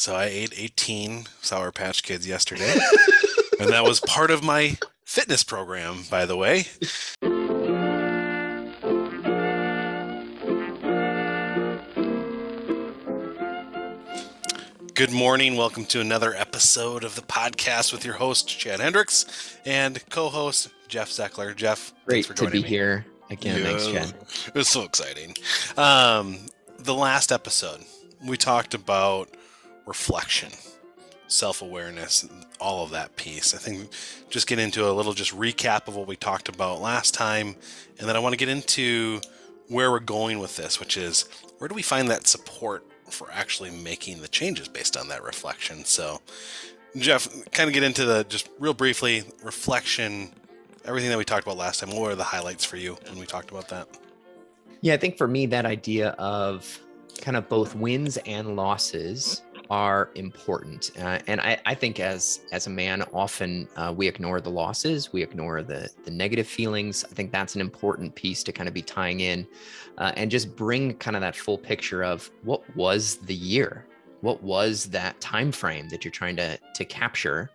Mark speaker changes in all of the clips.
Speaker 1: So I ate 18 Sour Patch Kids yesterday. and that was part of my fitness program, by the way. Good morning. Welcome to another episode of the podcast with your host, Chad Hendricks, and co host, Geoff Zeckler. Geoff,
Speaker 2: great
Speaker 1: for
Speaker 2: to be
Speaker 1: me.
Speaker 2: here again. Thanks, Chad.
Speaker 1: It was so exciting. Um, the last episode, we talked about reflection, self awareness, all of that piece. I think just get into a little just recap of what we talked about last time, and then I want to get into where we're going with this, which is where do we find that support for actually making the changes based on that reflection. So, Geoff, kind of get into the just real briefly reflection, everything that we talked about last time. What were the highlights for you when we talked about that?
Speaker 2: Yeah, I think for me, that idea of kind of both wins and losses are important uh, and I, I, think as as a man often uh, we ignore the losses we ignore the the negative feelings. I think that's an important piece to kind of be tying in uh, and just bring kind of that full picture of what was the year? What was that time frame that you're trying to to capture?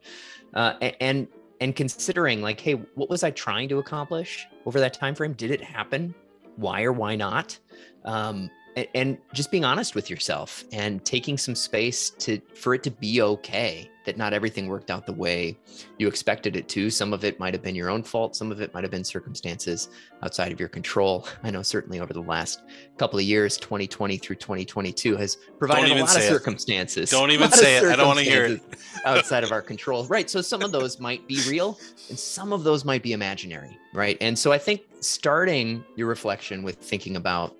Speaker 2: Uh, and and considering like hey what was i trying to accomplish over that time frame did it happen? Why or why not? Um, and just being honest with yourself and taking some space to for it to be okay that not everything worked out the way you expected it to. Some of it might have been your own fault. Some of it might have been circumstances outside of your control. I know certainly over the last couple of years 2020 through 2022 has provided a lot of circumstances
Speaker 1: it. don't even say it. I don't want to hear it.
Speaker 2: outside of our control. Right so some of those might be real and some of those might be imaginary right? And so i think starting your reflection with thinking about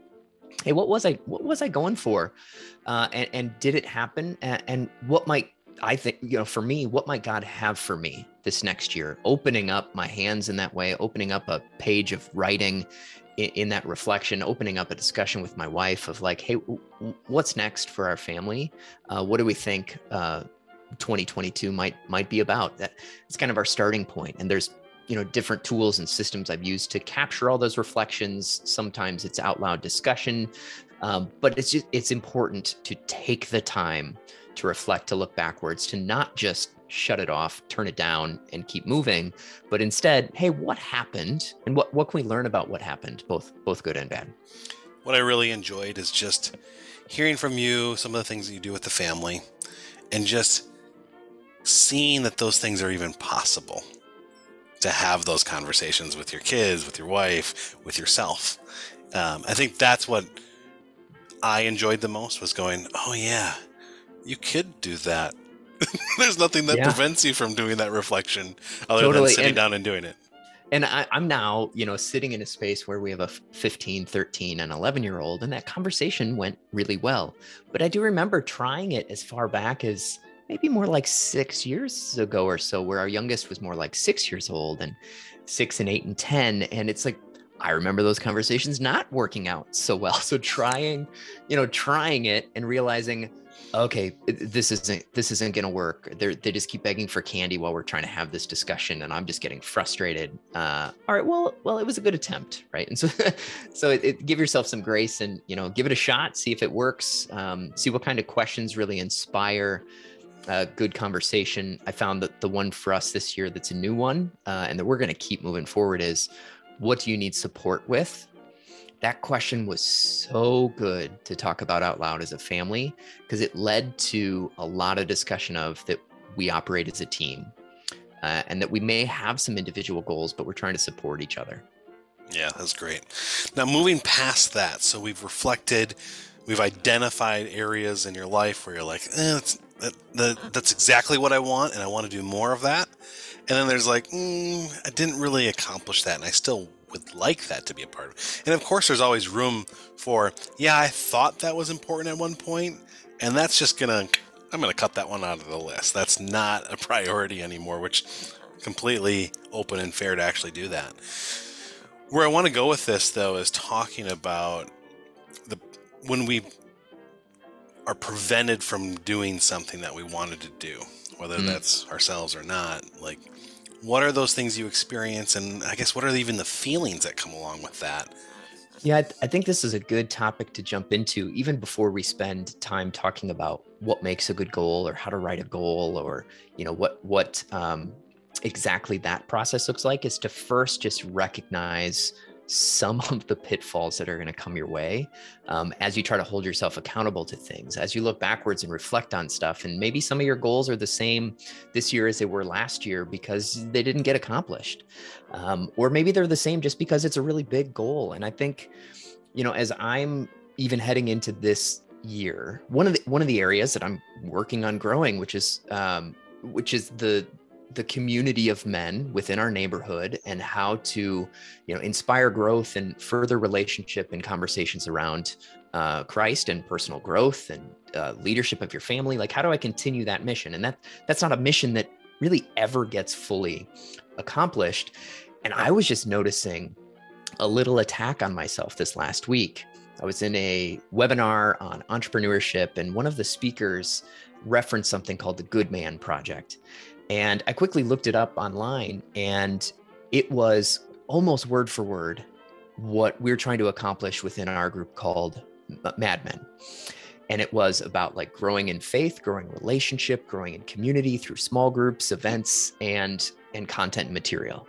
Speaker 2: hey what was i what was i going for? Uh, and, and did it happen? And, what might i think you know for me what might god have for me this next year? Opening up my hands in that way opening up a page of writing in, in that reflection opening up a discussion with my wife of like hey what's next for our family? Uh, what do we think uh, 2022 might might be about? That it's kind of our starting point. And there's you know different tools and systems i've used to capture all those reflections. Sometimes it's out loud discussion um, but it's just it's important to take the time to reflect to look backwards to not just shut it off turn it down and keep moving but instead hey what happened? And what what can we learn about what happened both both good and bad?
Speaker 1: What i really enjoyed is just hearing from you some of the things that you do with the family and just seeing that those things are even possible to have those conversations with your kids, with your wife, with yourself. Um, I think that's what I enjoyed the most was going, oh yeah, you could do that. There's nothing that yeah. prevents you from doing that reflection other totally. than sitting and, down and doing it.
Speaker 2: And I, I'm now, you know, sitting in a space where we have a 15, 13, and 11 year old, and that conversation went really well. But I do remember trying it as far back as maybe more like six years ago or so, where our youngest was more like six years old and six and eight and 10. And it's like, I remember those conversations not working out so well. So trying, you know, trying it and realizing, okay, this isn't this isn't going to work. They they just keep begging for candy while we're trying to have this discussion, and I'm just getting frustrated. Uh, all right, well, well, it was a good attempt, right? And so, so it, it, give yourself some grace and you know, give it a shot, see if it works, um, see what kind of questions really inspire a good conversation. I found that the one for us this year that's a new one uh, and that we're going to keep moving forward is what do you need support with? That question was so good to talk about out loud as a family because it led to a lot of discussion of that we operate as a team uh, and that we may have some individual goals, but we're trying to support each other.
Speaker 1: Yeah, that's great. Now, moving past that, so we've reflected, we've identified areas in your life where you're like, eh, it's that, that, that's exactly what I want, and I want to do more of that. And then there's like, mm, I didn't really accomplish that, and I still would like that to be a part of it. And of course, there's always room for, yeah, I thought that was important at one point, and that's just gonna, I'm gonna cut that one out of the list. That's not a priority anymore, which completely open and fair to actually do that. Where I want to go with this, though, is talking about the when we are prevented from doing something that we wanted to do, whether mm. that's ourselves or not. Like, what are those things you experience, and I guess what are even the feelings that come along with that?
Speaker 2: Yeah, I, th- I think this is a good topic to jump into, even before we spend time talking about what makes a good goal or how to write a goal or you know what what um, exactly that process looks like. Is to first just recognize some of the pitfalls that are going to come your way um, as you try to hold yourself accountable to things, as you look backwards and reflect on stuff. And maybe some of your goals are the same this year as they were last year because they didn't get accomplished. Um, or maybe they're the same just because it's a really big goal. And I think, you know, as I'm even heading into this year, one of the one of the areas that I'm working on growing, which is um, which is the the community of men within our neighborhood and how to you know inspire growth and further relationship and conversations around uh, christ and personal growth and uh, leadership of your family. Like how do i continue that mission? And that that's not a mission that really ever gets fully accomplished. And i was just noticing a little attack on myself this last week. I was in a webinar on entrepreneurship and one of the speakers referenced something called the good man project and I quickly looked it up online, and it was almost word for word what we're trying to accomplish within our group called Mad Men. And it was about like growing in faith, growing relationship, growing in community through small groups, events, and and content and material.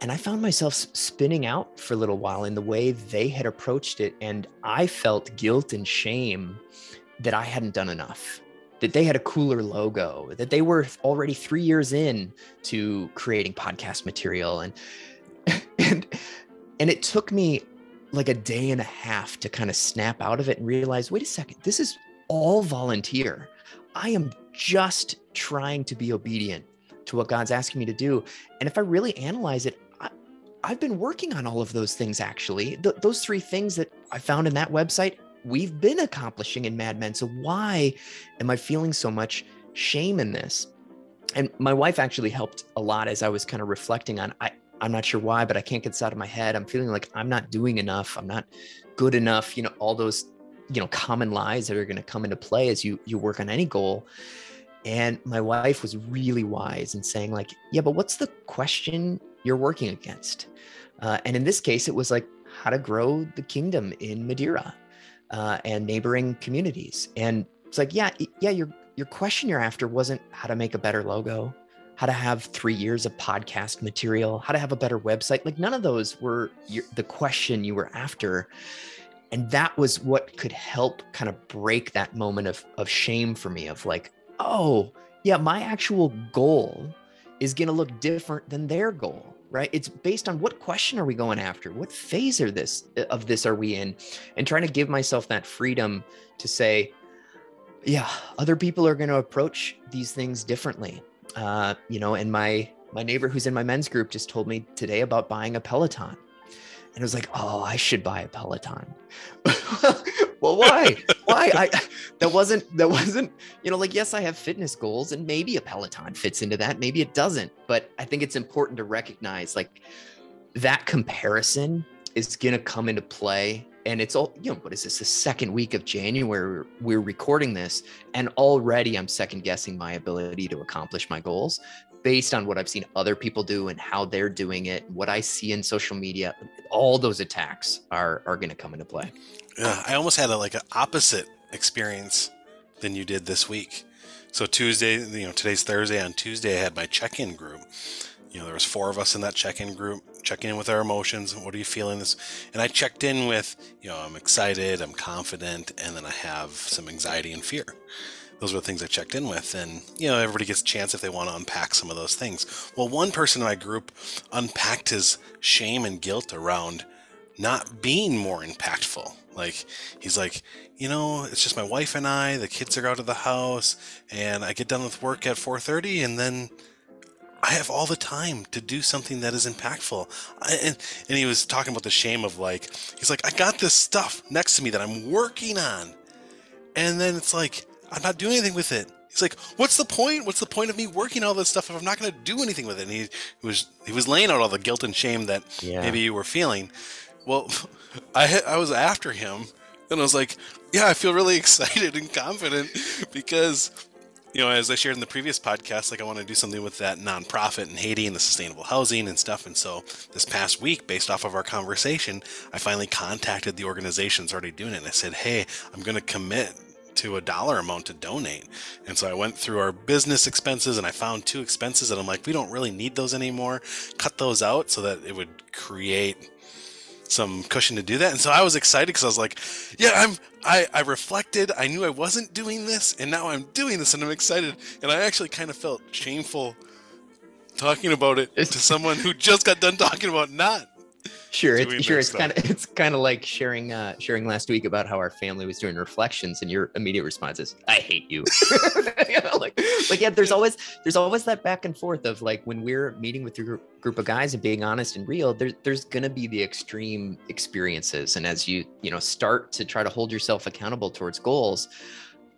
Speaker 2: And I found myself spinning out for a little while in the way they had approached it. And I felt guilt and shame that I hadn't done enough that they had a cooler logo, that they were already three years in to creating podcast material. And and and it took me like a day and a half to kind of snap out of it and realize, wait a second, this is all volunteer. I am just trying to be obedient to what God's asking me to do. And if I really analyze it, I, have been working on all of those things actually. Th- those three things that I found in that website, we've been accomplishing in Mad Men. So why am I feeling so much shame in this? And my wife actually helped a lot as I was kind of reflecting on I I'm not sure why, but I can't get this out of my head. I'm feeling like I'm not doing enough. I'm not good enough. You know, all those, you know, common lies that are going to come into play as you you work on any goal. And my wife was really wise in saying, like, yeah, but what's the question you're working against? Uh, and in this case, it was like how to grow the kingdom in Madeira uh, and neighboring communities. And it's like, yeah, yeah, your your question you're after wasn't how to make a better logo, how to have three years of podcast material, how to have a better website. Like none of those were your, the question you were after. And that was what could help kind of break that moment of, of shame for me of like, oh, yeah, my actual goal is going to look different than their goal right? It's based on what question are we going after? What phase are this uh, of this are we in? And trying to give myself that freedom to say yeah other people are going to approach these things differently. Uh, you know and my my neighbor who's in my men's group just told me today about buying a peloton. And it was like oh i should buy a peloton. Well why why? I that wasn't that wasn't you know like yes i have fitness goals and maybe a peloton fits into that maybe it doesn't but i think it's important to recognize like that comparison is going to come into play and it's all you know what is this the second week of january we're recording this and already i'm second guessing my ability to accomplish my goals based on what i've seen other people do and how they're doing it what i see in social media all those attacks are are going to come into play
Speaker 1: yeah, I almost had a, like an opposite experience than you did this week. So Tuesday, you know, today's Thursday. On Tuesday, I had my check-in group. You know, there was four of us in that check-in group, checking in with our emotions. What are you feeling? This, and I checked in with, you know, I'm excited, I'm confident, and then I have some anxiety and fear. Those are the things I checked in with, and you know, everybody gets a chance if they want to unpack some of those things. Well, one person in my group unpacked his shame and guilt around not being more impactful like he's like, you know, it's just my wife and I. The kids are out of the house, and I get done with work at 4:30, and then I have all the time to do something that is impactful. I, and, and he was talking about the shame of like, he's like, I got this stuff next to me that I'm working on, and then it's like I'm not doing anything with it. He's like, "What's the point? What's the point of me working all this stuff if I'm not going to do anything with it?" And he, he, was he was laying out all the guilt and shame that yeah. maybe you were feeling. Well, I I was after him, and I was like, yeah, I feel really excited and confident because you know, as I shared in the previous podcast, like I want to do something with that nonprofit in Haiti and the sustainable housing and stuff. And so this past week, based off of our conversation, I finally contacted the organizations already doing it. And I said, hey, I'm going to commit to a dollar amount to donate. And so I went through our business expenses and I found two expenses that I'm like, we don't really need those anymore. Cut those out so that it would create some cushion to do that. And so I was excited because I was like, yeah, I'm I, I reflected, I knew I wasn't doing this, and now I'm doing this and I'm excited. And I actually kind of felt shameful talking about it to someone who just got done talking about not
Speaker 2: Sure, it's sure it's kind of it's kind of like sharing uh sharing last week about how our family was doing reflections, and your immediate response is, "I hate you." you know, like, like yeah, there's always there's always that back and forth of like when we're meeting with your group of guys and being honest and real. There's there's gonna be the extreme experiences, and as you you know start to try to hold yourself accountable towards goals,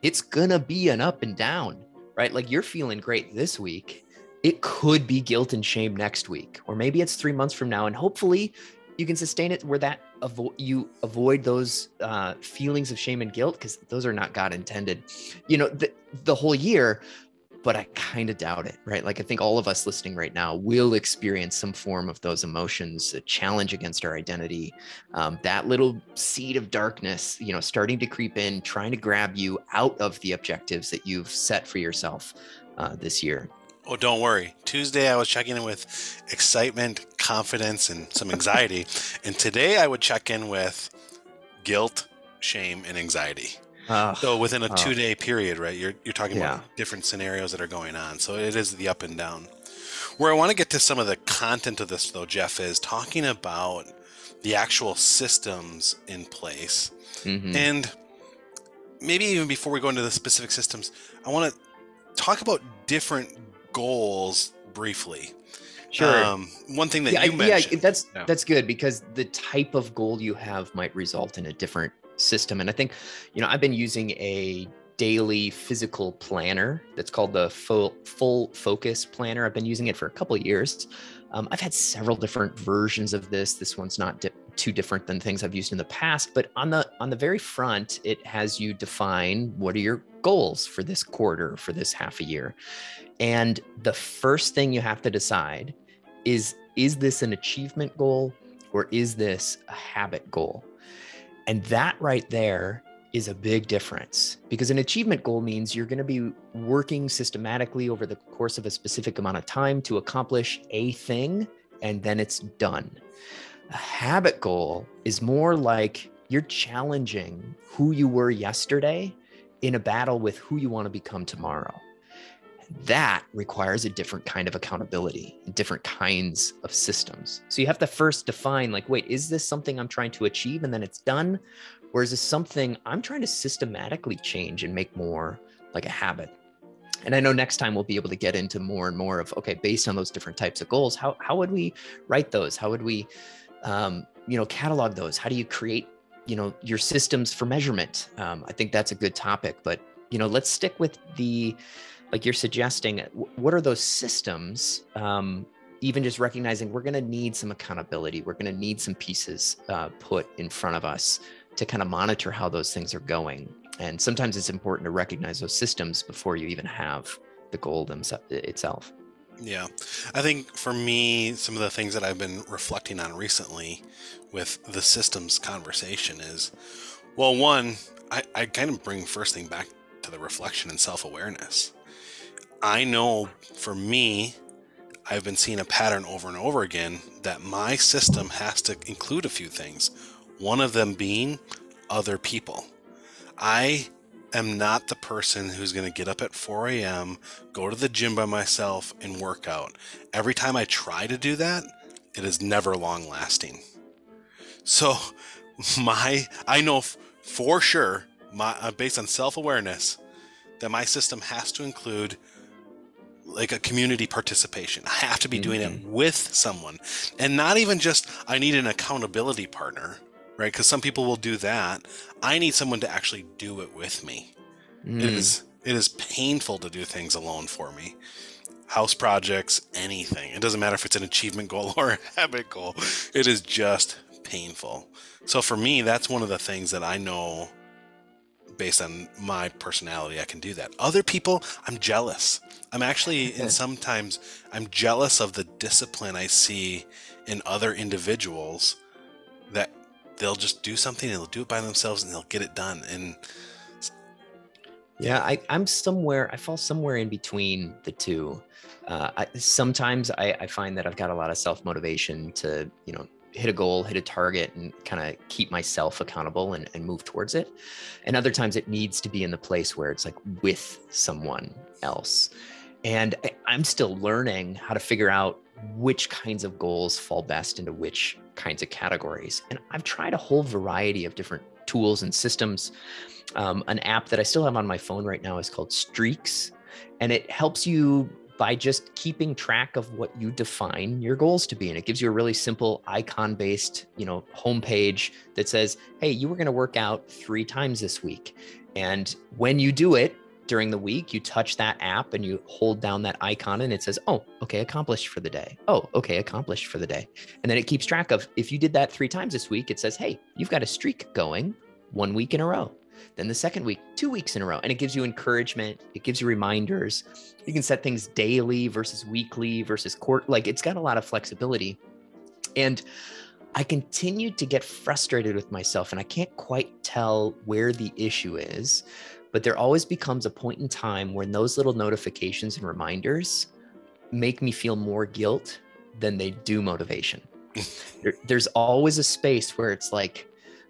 Speaker 2: it's gonna be an up and down, right? Like you're feeling great this week it could be guilt and shame next week or maybe it's three months from now and hopefully you can sustain it where that avo- you avoid those uh, feelings of shame and guilt because those are not God intended. You know, the, the whole year, but I kind of doubt it, right? Like I think all of us listening right now will experience some form of those emotions, a challenge against our identity, um, that little seed of darkness, you know, starting to creep in, trying to grab you out of the objectives that you've set for yourself uh, this year.
Speaker 1: Oh, don't worry. Tuesday I was checking in with excitement, confidence, and some anxiety. and today I would check in with guilt, shame, and anxiety. Uh, so within a uh, two day period, right? You're you're talking yeah. about different scenarios that are going on. So it is the up and down. Where I want to get to some of the content of this though, Geoff, is talking about the actual systems in place. Mm-hmm. And maybe even before we go into the specific systems, I want to talk about different goals briefly.
Speaker 2: Sure.
Speaker 1: Um, one thing that yeah, you mentioned.
Speaker 2: Yeah, that's yeah. that's good because the type of goal you have might result in a different system. And I think, you know, I've been using a daily physical planner that's called the full full focus planner. I've been using it for a couple years. Um, I've had several different versions of this. This one's not di- too different than things I've used in the past, but on the on the very front, it has you define what are your goals for this quarter, for this half a year. And the first thing you have to decide is is this an achievement goal or is this a habit goal? And that right there is a big difference because an achievement goal means you're going to be working systematically over the course of a specific amount of time to accomplish a thing and then it's done. A habit goal is more like you're challenging who you were yesterday in a battle with who you want to become tomorrow. That requires a different kind of accountability different kinds of systems. So you have to first define like wait is this something i'm trying to achieve and then it's done? Or is this something i'm trying to systematically change and make more like a habit? And i know next time we'll be able to get into more and more of okay based on those different types of goals how, how would we write those? How would we um, you know catalog those? How do you create you know your systems for measurement. Um, i think that's a good topic but you know let's stick with the like you're suggesting what are those systems? Um, even just recognizing we're going to need some accountability we're going to need some pieces uh, put in front of us to kind of monitor how those things are going. And sometimes it's important to recognize those systems before you even have the goal itself
Speaker 1: yeah i think for me some of the things that i've been reflecting on recently with the systems conversation is well one i, I kind of bring first thing back to the reflection and self-awareness I know for me, I've been seeing a pattern over and over again that my system has to include a few things. One of them being other people. I am not the person who's going to get up at 4 a.m., go to the gym by myself, and work out. Every time I try to do that, it is never long lasting. So, my, I know for sure, my, uh, based on self awareness, that my system has to include like a community participation. I have to be doing mm-hmm. it with someone and not even just I need an accountability partner, right? Because some people will do that. I need someone to actually do it with me. Mm. It is it is painful to do things alone for me. House projects, anything. It doesn't matter if it's an achievement goal or a habit goal. It is just painful. So for me, that's one of the things that I know based on my personality, I can do that. Other people, I'm jealous. I'm actually, and sometimes I'm jealous of the discipline I see in other individuals that they'll just do something and they'll do it by themselves and they'll get it done. And
Speaker 2: yeah, I, I'm somewhere, I fall somewhere in between the two. Uh, I, sometimes I, I find that I've got a lot of self motivation to, you know, hit a goal, hit a target, and kind of keep myself accountable and, and move towards it. And other times it needs to be in the place where it's like with someone else. And I, I'm still learning how to figure out which kinds of goals fall best into which kinds of categories. And I've tried a whole variety of different tools and systems. Um, an app that I still have on my phone right now is called Streaks, and it helps you by just keeping track of what you define your goals to be and it gives you a really simple icon based you know homepage that says hey you were going to work out three times this week and when you do it during the week you touch that app and you hold down that icon and it says oh okay accomplished for the day oh okay accomplished for the day and then it keeps track of if you did that three times this week it says hey you've got a streak going one week in a row then the second week, two weeks in a row. And it gives you encouragement. It gives you reminders. You can set things daily versus weekly versus court. Like it's got a lot of flexibility. And I continue to get frustrated with myself and I can't quite tell where the issue is. But there always becomes a point in time when those little notifications and reminders make me feel more guilt than they do motivation. there, there's always a space where it's like,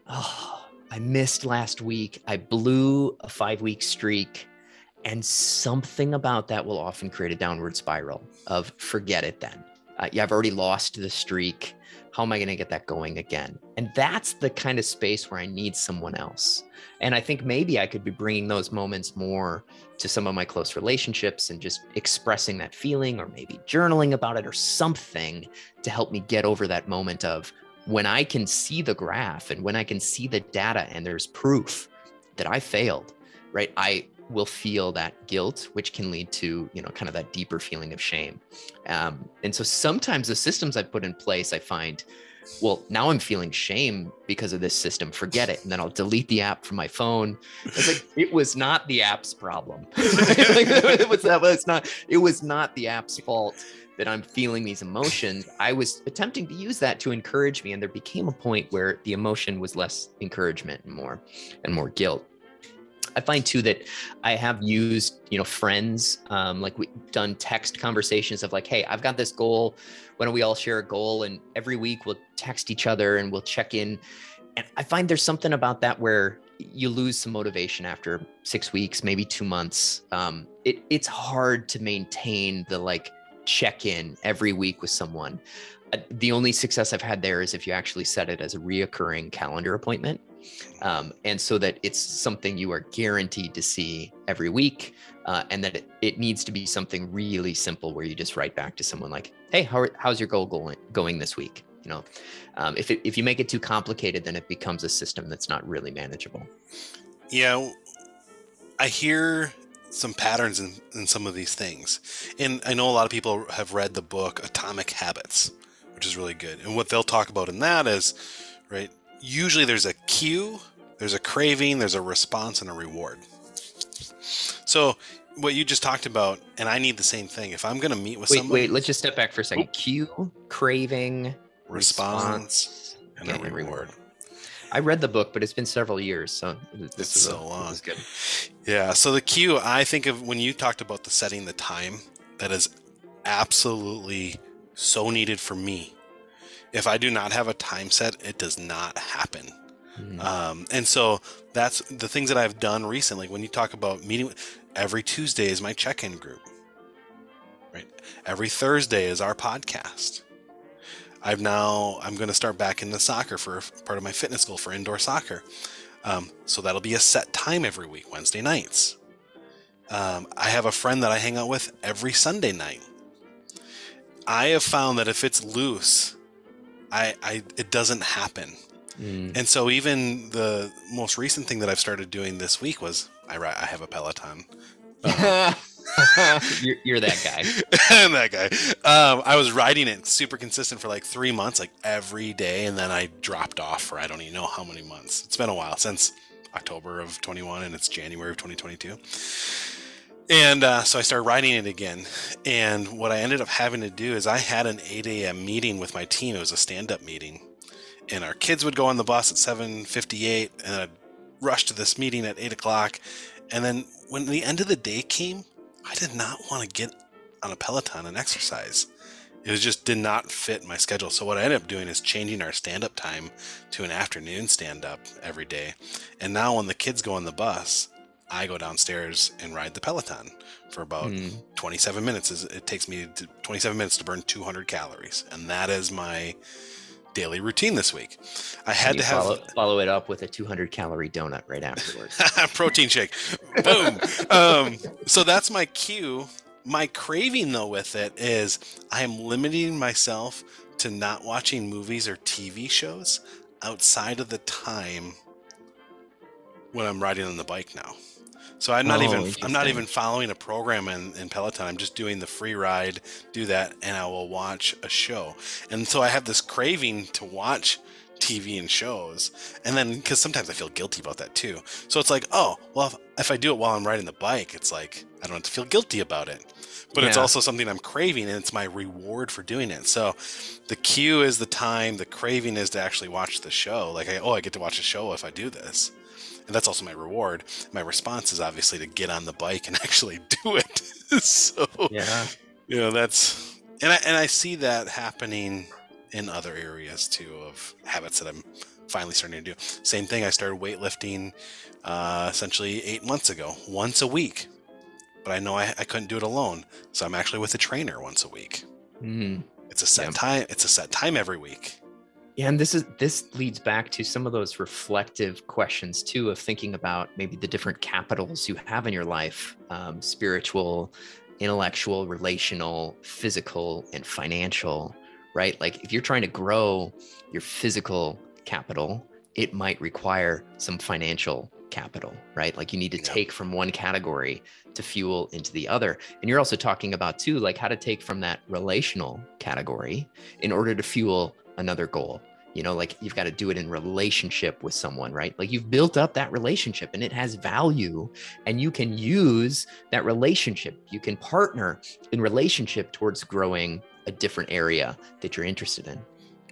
Speaker 2: oh, I missed last week. I blew a five week streak. And something about that will often create a downward spiral of forget it then. Uh, yeah, I've already lost the streak. How am I going to get that going again? And that's the kind of space where I need someone else. And I think maybe I could be bringing those moments more to some of my close relationships and just expressing that feeling or maybe journaling about it or something to help me get over that moment of, when I can see the graph and when I can see the data and there's proof that I failed, right? I will feel that guilt, which can lead to, you know, kind of that deeper feeling of shame. Um, and so sometimes the systems I put in place, I find, well, now I'm feeling shame because of this system. Forget it. And then I'll delete the app from my phone. It's like, it was not the app's problem. like, it was, it's not, it was not the app's fault that I'm feeling these emotions, I was attempting to use that to encourage me. And there became a point where the emotion was less encouragement and more and more guilt. I find too that I have used, you know, friends, um, like we've done text conversations of like, hey, I've got this goal. Why don't we all share a goal? And every week we'll text each other and we'll check in. And I find there's something about that where you lose some motivation after six weeks, maybe two months. Um, it, it's hard to maintain the like check in every week with someone. Uh, the only success I've had there is if you actually set it as a reoccurring calendar appointment. Um, and so that it's something you are guaranteed to see every week. Uh, and that it, it, needs to be something really simple where you just write back to someone like, hey, how, how's your goal going, going this week? You know, um, if, it, if you make it too complicated, then it becomes a system that's not really manageable.
Speaker 1: Yeah. I hear some patterns in, in some of these things. And I know a lot of people have read the book Atomic Habits, which is really good. And what they'll talk about in that is, right, usually there's a cue, there's a craving, there's a response, and a reward. So what you just talked about, and I need the same thing. If I'm going to meet with
Speaker 2: wait,
Speaker 1: somebody,
Speaker 2: wait, let's just step back for a second. Cue, craving,
Speaker 1: response, response and, and, a reward. reward.
Speaker 2: I read the book, but it's been several years, so
Speaker 1: this it's is so a, long. good. Yeah. So the cue I think of when you talked about the setting the time, that is absolutely so needed for me. If I do not have a time set, it does not happen. Mm-hmm. Um, and so that's the things that I've done recently. When you talk about meeting, every Tuesday is my check-in group. Right. Every Thursday is our podcast. I've now I'm going to start back into soccer for part of my fitness goal for indoor soccer. Um, so that'll be a set time every week, Wednesday nights. Um, I have a friend that I hang out with every Sunday night. I have found that if it's loose, I, I it doesn't happen. Mm. And so even the most recent thing that I've started doing this week was I I have a Peloton. Um,
Speaker 2: you're, you're, that guy.
Speaker 1: I'm that guy. Um, I was riding it super consistent for like three months, like every day, and then I dropped off for I don't even know how many months. It's been a while since October of 21 and it's January of 2022. And uh, so I started writing it again. And what I ended up having to do is I had an 8 a.m. meeting with my team. It was a stand-up meeting, and our kids would go on the bus at 7:58, and I'd rush to this meeting at 8 o'clock. And then when the end of the day came, I did not want to get on a Peloton and exercise. It just did not fit my schedule. So what I ended up doing is changing our stand-up time to an afternoon stand-up every day. And now when the kids go on the bus, I go downstairs and ride the Peloton for about
Speaker 2: Mm.
Speaker 1: 27 minutes. It takes me to 27 minutes to burn 200 calories, and that is my daily routine this week. I had to have
Speaker 2: follow, follow it up with a 200 calorie donut right afterwards.
Speaker 1: protein shake. Boom. um, so that's my cue. My craving though with it is I am limiting myself to not watching movies or TV shows outside of the time when I'm riding on the bike now. So I'm not
Speaker 2: Oh,
Speaker 1: even I'm not even following a program in, in Peloton. I'm just doing the free ride, do that, and I will watch a show. And so I have this craving to watch TV and shows. And then because sometimes I feel guilty about that too. So it's like, oh, well, if, if I do it while I'm riding the bike, it's like I don't have to feel guilty about it. But it's also something I'm craving and it's my reward for doing it. So the cue is the time, the craving is to actually watch the show. Like, I, oh, I get to watch a show if I do this. And that's also my reward. My response is obviously to get on the bike and actually do it. so,
Speaker 2: yeah.
Speaker 1: you know, that's, and I, and I see that happening in other areas too of habits that I'm finally starting to do. Same thing. I started weightlifting uh, essentially eight months ago, once a week. But I know I, I couldn't do it alone, so I'm actually with a trainer once a week.
Speaker 2: Mm.
Speaker 1: It's a set
Speaker 2: Yeah.
Speaker 1: time. It's a set time every week.
Speaker 2: Yeah, and this is this leads back to some of those reflective questions too of thinking about maybe the different capitals you have in your life: um, spiritual, intellectual, relational, physical, and financial. Right? Like if you're trying to grow your physical capital, it might require some financial capital. Right? Like you need to
Speaker 1: Yeah.
Speaker 2: take from one category to fuel into the other. And you're also talking about too, like how to take from that relational category in order to fuel another goal. You know, like you've got to do it in relationship with someone, right? Like you've built up that relationship and it has value, and you can use that relationship. You can partner in relationship towards growing a different area that you're interested in.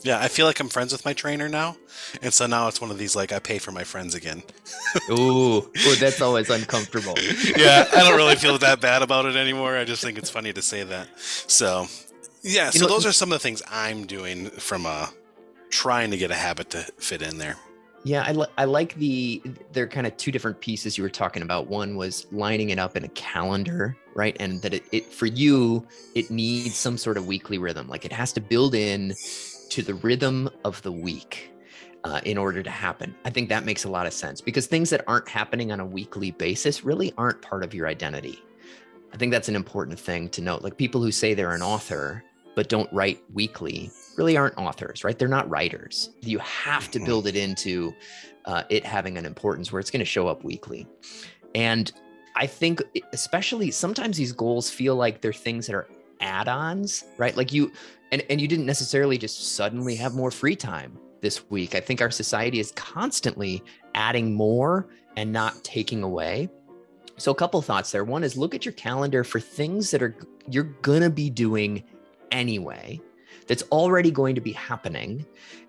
Speaker 1: Yeah, I feel like I'm friends with my trainer now, and so now it's one of these like I pay for my friends again.
Speaker 2: Ooh, ooh, that's always uncomfortable.
Speaker 1: yeah, I don't really feel that bad about it anymore. I just think it's funny to say that. So, yeah, so
Speaker 2: know-
Speaker 1: those are some of the things I'm doing from uh trying to get a habit to fit in there.
Speaker 2: Yeah, I, li- I like the, they're kind of two different pieces you were talking about. One was lining it up in a calendar, right? And that it, it, for you, it needs some sort of weekly rhythm. Like it has to build in to the rhythm of the week uh, in order to happen. I think that makes a lot of sense because things that aren't happening on a weekly basis really aren't part of your identity. I think that's an important thing to note. Like people who say they're an author but don't write weekly really aren't authors, right? They're not writers. You have to
Speaker 1: Mhm.
Speaker 2: build it into uh, it having an importance where it's going to show up weekly. And I think, especially sometimes these goals feel like they're things that are add-ons, right? Like you, and and you didn't necessarily just suddenly have more free time this week. I think our society is constantly adding more and not taking away. So a couple thoughts there. One is look at your calendar for things that are you're gonna be doing anyway that's already going to be happening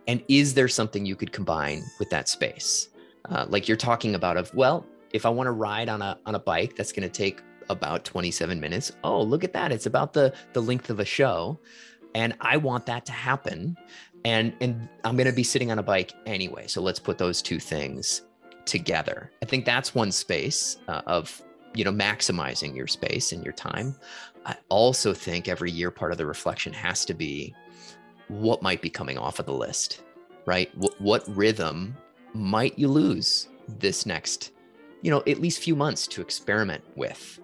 Speaker 2: and is there something you could combine with that space uh, like you're talking about of well if i want to ride on a on a bike that's going to take about 27 minutes oh look at that it's about the the length of a show and i want that to happen. And and i'm going to be sitting on a bike anyway so let's put those two things together. I think that's one space uh, of you know maximizing your space and your time. I also think every year part of the reflection has to be what might be coming off of the list right? What, what rhythm might you lose this next you know at least few months to experiment with?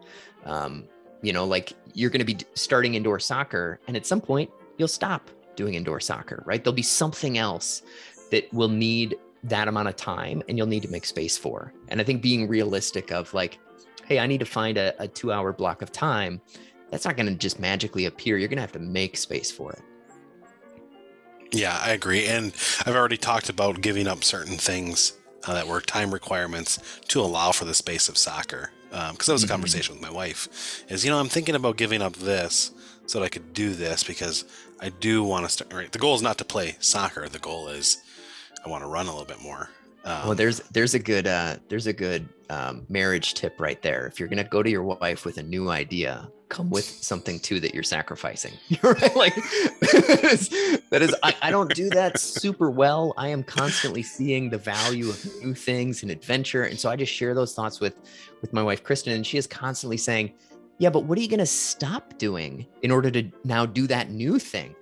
Speaker 2: Um, you know like you're going to be starting indoor soccer and at some point you'll stop doing indoor soccer right there'll be something else that will need that amount of time and you'll need to make space for and i think being realistic of like hey i need to find a, a two hour block of time that's not going to just magically appear you're going to have to make space for it
Speaker 1: Yeah, I agree. And I've already talked about giving up certain things uh, that were time requirements to allow for the space of soccer. Because um, that was a
Speaker 2: Mhm.
Speaker 1: conversation with my wife. Is you know I'm thinking about giving up this so that I could do this because I do want to start. Right, the goal is not to play soccer. The goal is I want to run a little bit more. Um,
Speaker 2: Well, there's there's a good uh, there's a good um, marriage tip right there. If you're gonna go to your wife with a new idea, come with something too that you're sacrificing. Like that is, that is I, I don't do that super well. I am constantly seeing the value of new things and adventure, and so I just share those thoughts with with my wife Kristen, and she is constantly saying, "Yeah, but what are you gonna stop doing in order to now do that new thing?"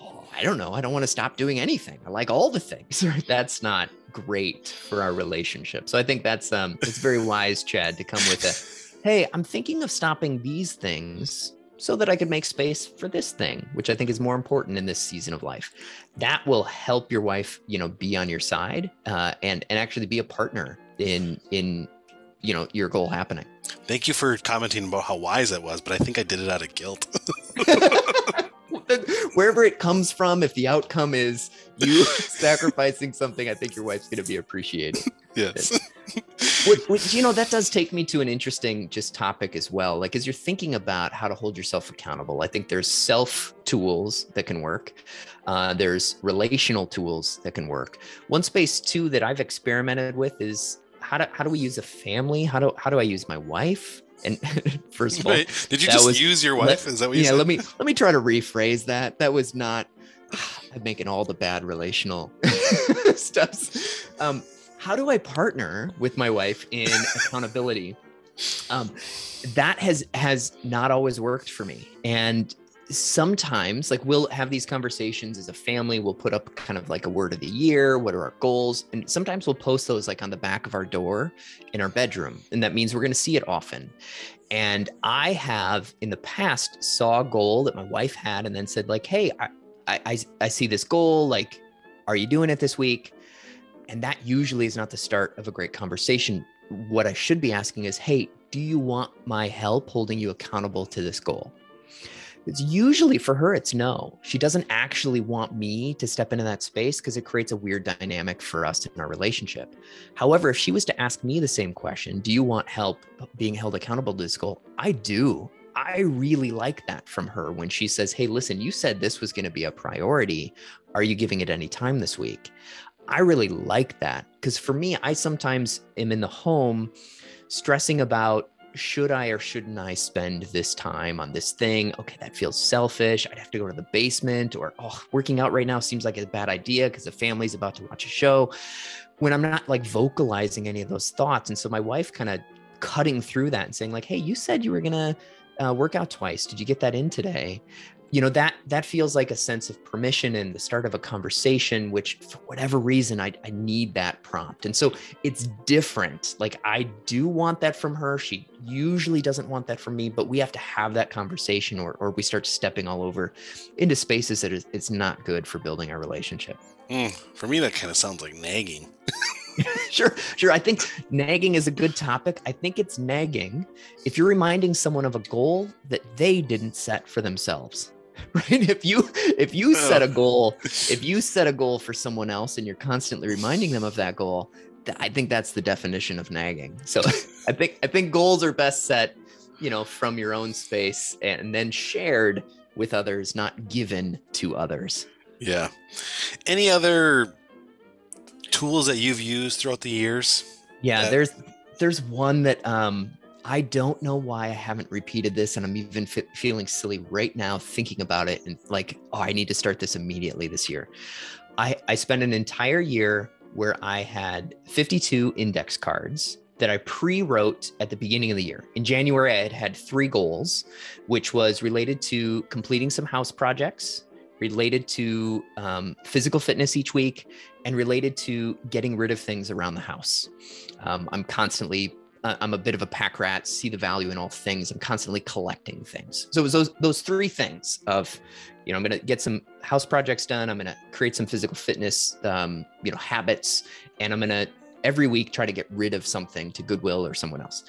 Speaker 2: "Oh, I don't know. I don't want to stop doing anything. I like all the things. Right? That's not great for our relationship. So I think that's um it's very wise, Chad, to come with a hey, I'm thinking of stopping these things so that I could make space for this thing, which I think is more important in this season of life. That will help your wife, you know, be on your side uh, and and actually be a partner in in you know your goal happening.
Speaker 1: Thank you for commenting about how wise it was, but I think I did it out of guilt.
Speaker 2: Wherever it comes from, if the outcome is you sacrificing something, I think your wife's going to be appreciated.
Speaker 1: yes.
Speaker 2: Which, which, you know, that does take me to an interesting just topic as well. Like, as you're thinking about how to hold yourself accountable, I think there's self tools that can work. Uh, there's relational tools that can work. One space too that I've experimented with is how do how do we use a family? How do how do I use my wife? And first of all,
Speaker 1: Wait, did you just
Speaker 2: was-
Speaker 1: use your
Speaker 2: let-
Speaker 1: wife? Is that what you
Speaker 2: yeah
Speaker 1: said?
Speaker 2: let me let me try to rephrase that that was not i'm making all the bad relational steps um how do i partner with my wife in accountability um that has has not always worked for me and sometimes like we'll have these conversations as a family we'll put up kind of like a word of the year what are our goals and sometimes we'll post those like on the back of our door in our bedroom and that means we're going to see it often. And i have in the past saw a goal that my wife had and then said like hey i i, I, see this goal like are you doing it this week? And that usually is not the start of a great conversation. What i should be asking is hey do you want my help holding you accountable to this goal it's usually for her it's no. She doesn't actually want me to step into that space because it creates a weird dynamic for us in our relationship. However if she was to ask me the same question do you want help being held accountable to this goal? I do. I really like that from her when she says hey listen you said this was going to be a priority. Are you giving it any time this week? I really like that because for me i sometimes am in the home stressing about should I or shouldn't I spend this time on this thing? Okay, that feels selfish. I'd have to go to the basement, or oh, working out right now seems like a bad idea because the family's about to watch a show. When I'm not like vocalizing any of those thoughts. And so my wife kind of cutting through that and saying, like, hey, you said you were gonna uh, work out twice. Did you get that in today? You know, that that feels like a sense of permission and the start of a conversation, which for whatever reason I, I need that prompt. And so it's different. Like I do want that from her. She usually doesn't want that from me, but we have to have that conversation or, or we start stepping all over into spaces that is, it's not good for building our relationship.
Speaker 1: Mm, for me, that kind of sounds like nagging.
Speaker 2: sure, sure. I think nagging is a good topic. I think it's nagging if you're reminding someone of a goal that they didn't set for themselves. Right? If you if you set a goal, if you set a goal for someone else and you're constantly reminding them of that goal, th- I think that's the definition of nagging. So I think I think goals are best set, you know, from your own space and then shared with others, not given to others.
Speaker 1: Yeah. Any other tools that you've used throughout the years?
Speaker 2: Yeah,
Speaker 1: that-
Speaker 2: there's there's one that um I don't know why I haven't repeated this, and I'm even fe- feeling silly right now thinking about it, and like, oh, I need to start this immediately this year. I I spent an entire year where I had 52 index cards that I pre-wrote at the beginning of the year. In January, I had had three goals, which was related to completing some house projects, related to um, physical fitness each week, and related to getting rid of things around the house. Um, I'm constantly, I'm a bit of a pack rat, see the value in all things. I'm constantly collecting things. So it was those those three things of, you know, I'm gonna get some house projects done. I'm gonna create some physical fitness, um, you know, habits, and I'm gonna every week try to get rid of something to Goodwill or someone else.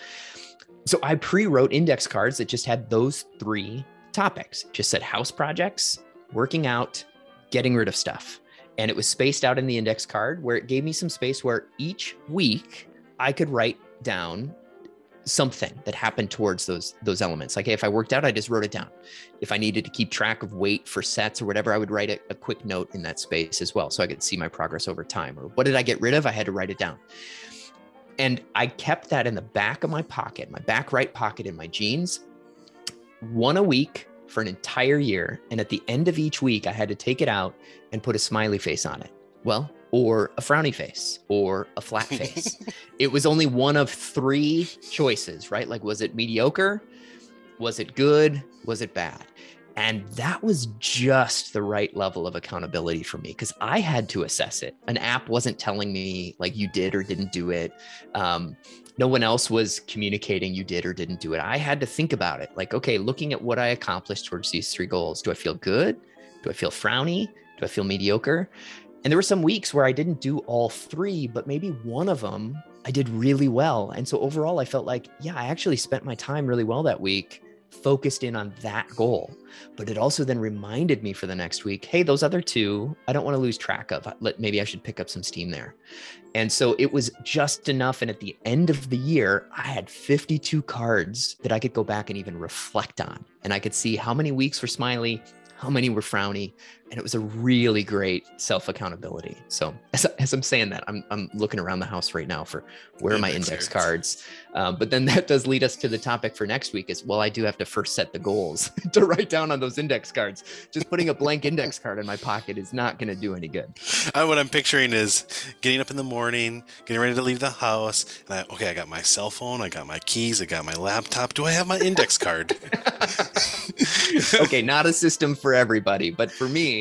Speaker 2: So I pre-wrote index cards that just had those three topics. Just said house projects, working out, getting rid of stuff. and it was spaced out in the index card where it gave me some space where each week I could write down something that happened towards those those elements. Like if i worked out i just wrote it down. If i needed to keep track of weight for sets or whatever i would write a, a, quick note in that space as well so i could see my progress over time. Or what did i get rid of? I had to write it down. And i kept that in the back of my pocket my back right pocket in my jeans one a week for an entire year. And at the end of each week i had to take it out and put a smiley face on it. Well or a frowny face or a flat face. it was only one of three choices, right? Like, was it mediocre? Was it good? Was it bad? And that was just the right level of accountability for me because I had to assess it. An app wasn't telling me like you did or didn't do it. Um, no one else was communicating you did or didn't do it. I had to think about it like, okay, looking at what I accomplished towards these three goals, do I feel good? Do I feel frowny? Do I feel mediocre? And there were some weeks where I didn't do all three, but maybe one of them I did really well. And so overall, I felt like, yeah, I actually spent my time really well that week, focused in on that goal. But it also then reminded me for the next week, hey, those other two, I don't want to lose track of. Maybe I should pick up some steam there. And so it was just enough. And at the end of the year, I had 52 cards that I could go back and even reflect on. And I could see how many weeks were smiley, how many were frowny and it was a really great self accountability so as, as, i'm saying that I'm, I'm looking around the house right now for where are my index cards. Um, but then that does lead us to the topic for next week is well i do have to first set the goals to write down on those index cards. Just putting a blank index card in my pocket is not going to do any good.
Speaker 1: Uh, what i'm picturing is getting up in the morning getting ready to leave the house and I, okay i got my cell phone i got my keys i got my laptop. Do i have my index card?
Speaker 2: Okay not a system for everybody but for me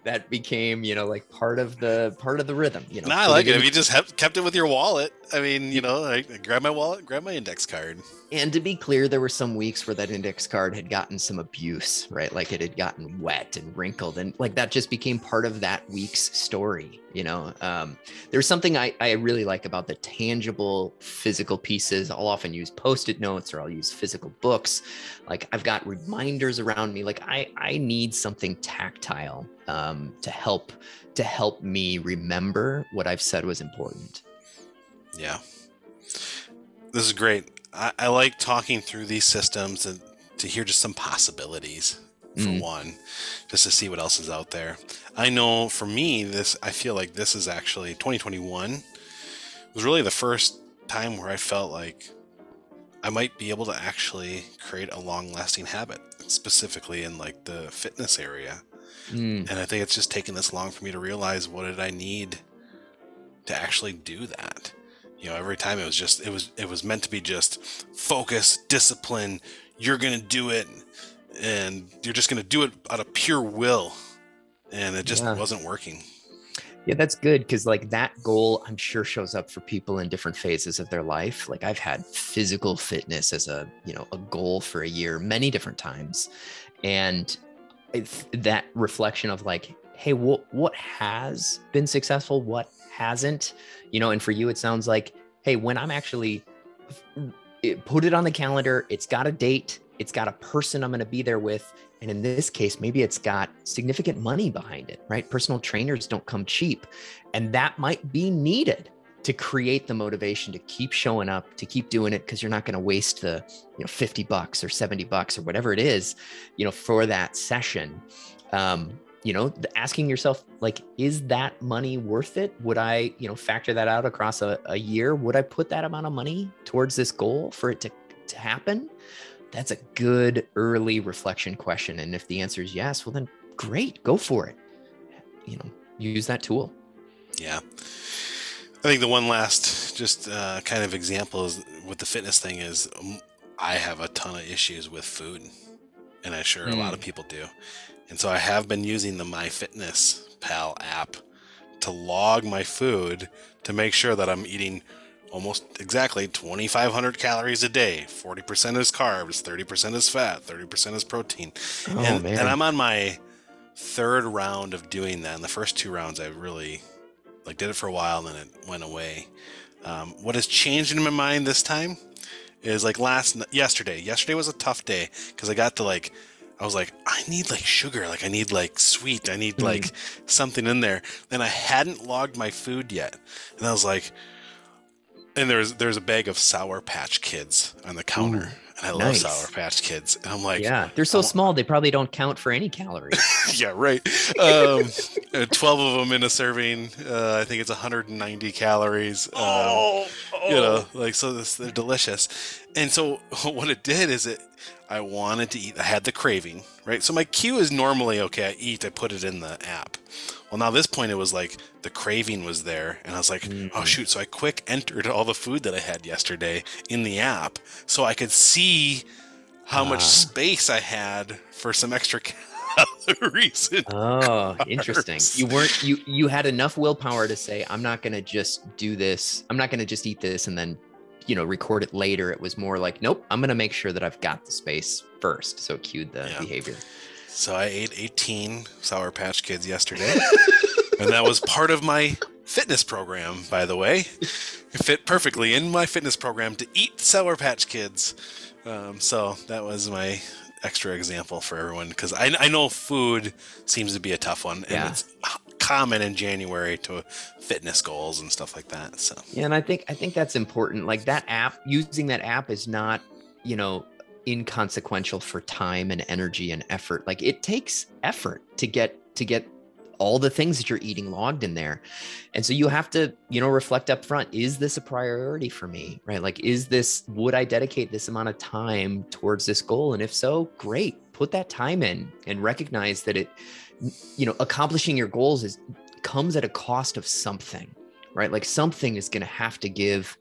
Speaker 2: that became you know like part of the part of the rhythm you know
Speaker 1: nah, i like it. if you just have, kept it with your wallet i mean you know I, grab my wallet grab my index card.
Speaker 2: And to be clear there were some weeks where that index card had gotten some abuse right? Like it had gotten wet and wrinkled and like that just became part of that week's story you know? Um, there's something I, I really like about the tangible physical pieces. I'll often use post-it notes or i'll use physical books. Like i've got reminders around me. Like i i need something tactile um, to help to help me remember what i've said was important
Speaker 1: yeah this is great I, I like talking through these systems and to hear just some possibilities for mm. one, just to see what else is out there. I know for me, this I feel like this is actually 2021 was really the first time where I felt like I might be able to actually create a long lasting habit, specifically in like the fitness area. Mm. And I think it's just taken this long for me to realize what did I need to actually do that. You know, every time it was just it was it was meant to be just focus, discipline, you're going to do it and you're just going to do it out of pure will and it just yeah. wasn't working
Speaker 2: yeah that's good because like that goal i'm sure shows up for people in different phases of their life like i've had physical fitness as a you know a goal for a year many different times and that reflection of like hey what what has been successful what hasn't you know and for you it sounds like hey when i'm actually put it on the calendar it's got a date it's got a person I'm going to be there with. And in this case, maybe it's got significant money behind it, right? Personal trainers don't come cheap. And that might be needed to create the motivation to keep showing up, to keep doing it, because you're not going to waste the, you know, 50 bucks or 70 bucks or whatever it is, you know, for that session. Um, you know, asking yourself, like, is that money worth it? Would I, you know, factor that out across a, a year? Would I put that amount of money towards this goal for it to, to happen? that's a good early reflection question. And if the answer is yes, well, then great, go for it. You know, use that tool.
Speaker 1: Yeah. I think the one last just uh, kind of example is with the fitness thing is um, I have a ton of issues with food, and I'm sure mm. a lot of hmm. people do. And so I have been using the MyFitnessPal app to log my food to make sure that I'm eating almost exactly 2,500 calories a day. 40% is carbs, 30% is fat, 30% is protein. Oh, and, and I'm on my third round of doing that. In the first two rounds, I really like did it for a while, and then it went away. Um, what has changed in my mind this time is like last yesterday. Yesterday was a tough day because I got to like I was like, I need like sugar, like I need like sweet, I need like something in there. And I hadn't logged my food yet. And I was like, and there's there's a bag of Sour Patch Kids on the counter. And I love. Sour Patch Kids. And I'm like,
Speaker 2: yeah, they're so
Speaker 1: oh.
Speaker 2: small they probably don't count for any calories.
Speaker 1: yeah, right. Um, uh, 12 of them in a serving. Uh, I think it's 190 calories. Um, you know like so this they're delicious and so what it did is it i wanted to eat i had the craving right so my cue is normally okay i eat i put it in the app well now this point it was like the craving was there and i was like oh
Speaker 2: Mhm.
Speaker 1: shoot so i quick entered all the food that i had yesterday in the app so i could see how much
Speaker 2: Ah.
Speaker 1: space i had for some extra calories in
Speaker 2: Oh, interesting. You weren't you you had enough willpower to say I'm not going to just do this. I'm not going to just eat this and then you know record it later. It was more like nope, I'm going to make sure that I've got the space first. So it cued the
Speaker 1: Yeah.
Speaker 2: behavior.
Speaker 1: So I ate 18 Sour Patch Kids yesterday. and that was part of my fitness program, by the way. It fit perfectly in my fitness program to eat Sour Patch Kids. Um, so that was my extra example for everyone because I, I know food seems to be a tough one. And
Speaker 2: Yeah.
Speaker 1: it's common in January to fitness goals and stuff like that. So
Speaker 2: Yeah, and I think I think that's important. Like that app, using that app is not, you know, inconsequential for time and energy and effort. Like it takes effort to get to get all the things that you're eating logged in there. And so you have to, you know, reflect up front, is this a priority for me? Right? Like is this would I dedicate this amount of time towards this goal? And if so, great. Put that time in and recognize that it you know, accomplishing your goals is comes at a cost of something right? Like something is going to have to give,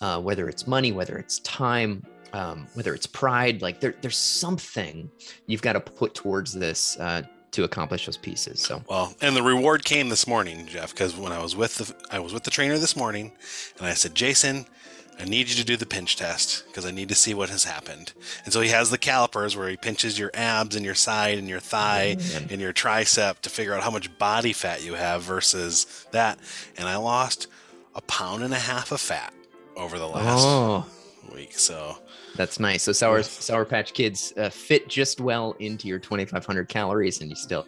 Speaker 2: uh, whether it's money, whether it's time, um, whether it's pride. Like there, there's something you've got to put towards this uh, to accomplish those pieces. So
Speaker 1: Well, and the reward came this morning, Geoff, because when I was with the I was with the trainer this morning, and I said, Jason, I need you to do the pinch test because I need to see what has happened. And so he has the calipers where he pinches your abs and your side and your thigh mm-hmm.
Speaker 2: Man.
Speaker 1: and your tricep to figure out how much body fat you have versus that. And I lost a pound and a half of fat over the last
Speaker 2: oh,
Speaker 1: week. So
Speaker 2: that's nice. So sour sour patch kids uh, fit just well into your 2,500 calories, and you still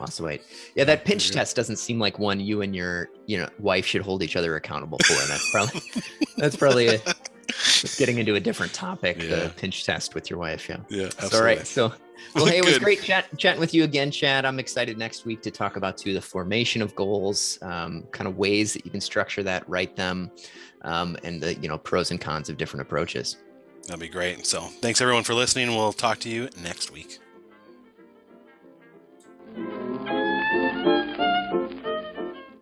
Speaker 2: lost weight. Yeah, that pinch test doesn't seem like one you and your you know wife should hold each other accountable for. And that's probably that's probably a, getting into a different topic.
Speaker 1: Yeah.
Speaker 2: The pinch test with your wife. Yeah.
Speaker 1: yeah, Absolutely.
Speaker 2: All right. So, well, hey, it was
Speaker 1: Good.
Speaker 2: great chat, chatting with you again, Chad. I'm excited next week to talk about too the formation of goals, um, kind of ways that you can structure that, write them, um, and the you know pros and cons of different approaches.
Speaker 1: That'd be great. So thanks everyone for listening. We'll talk to you next week.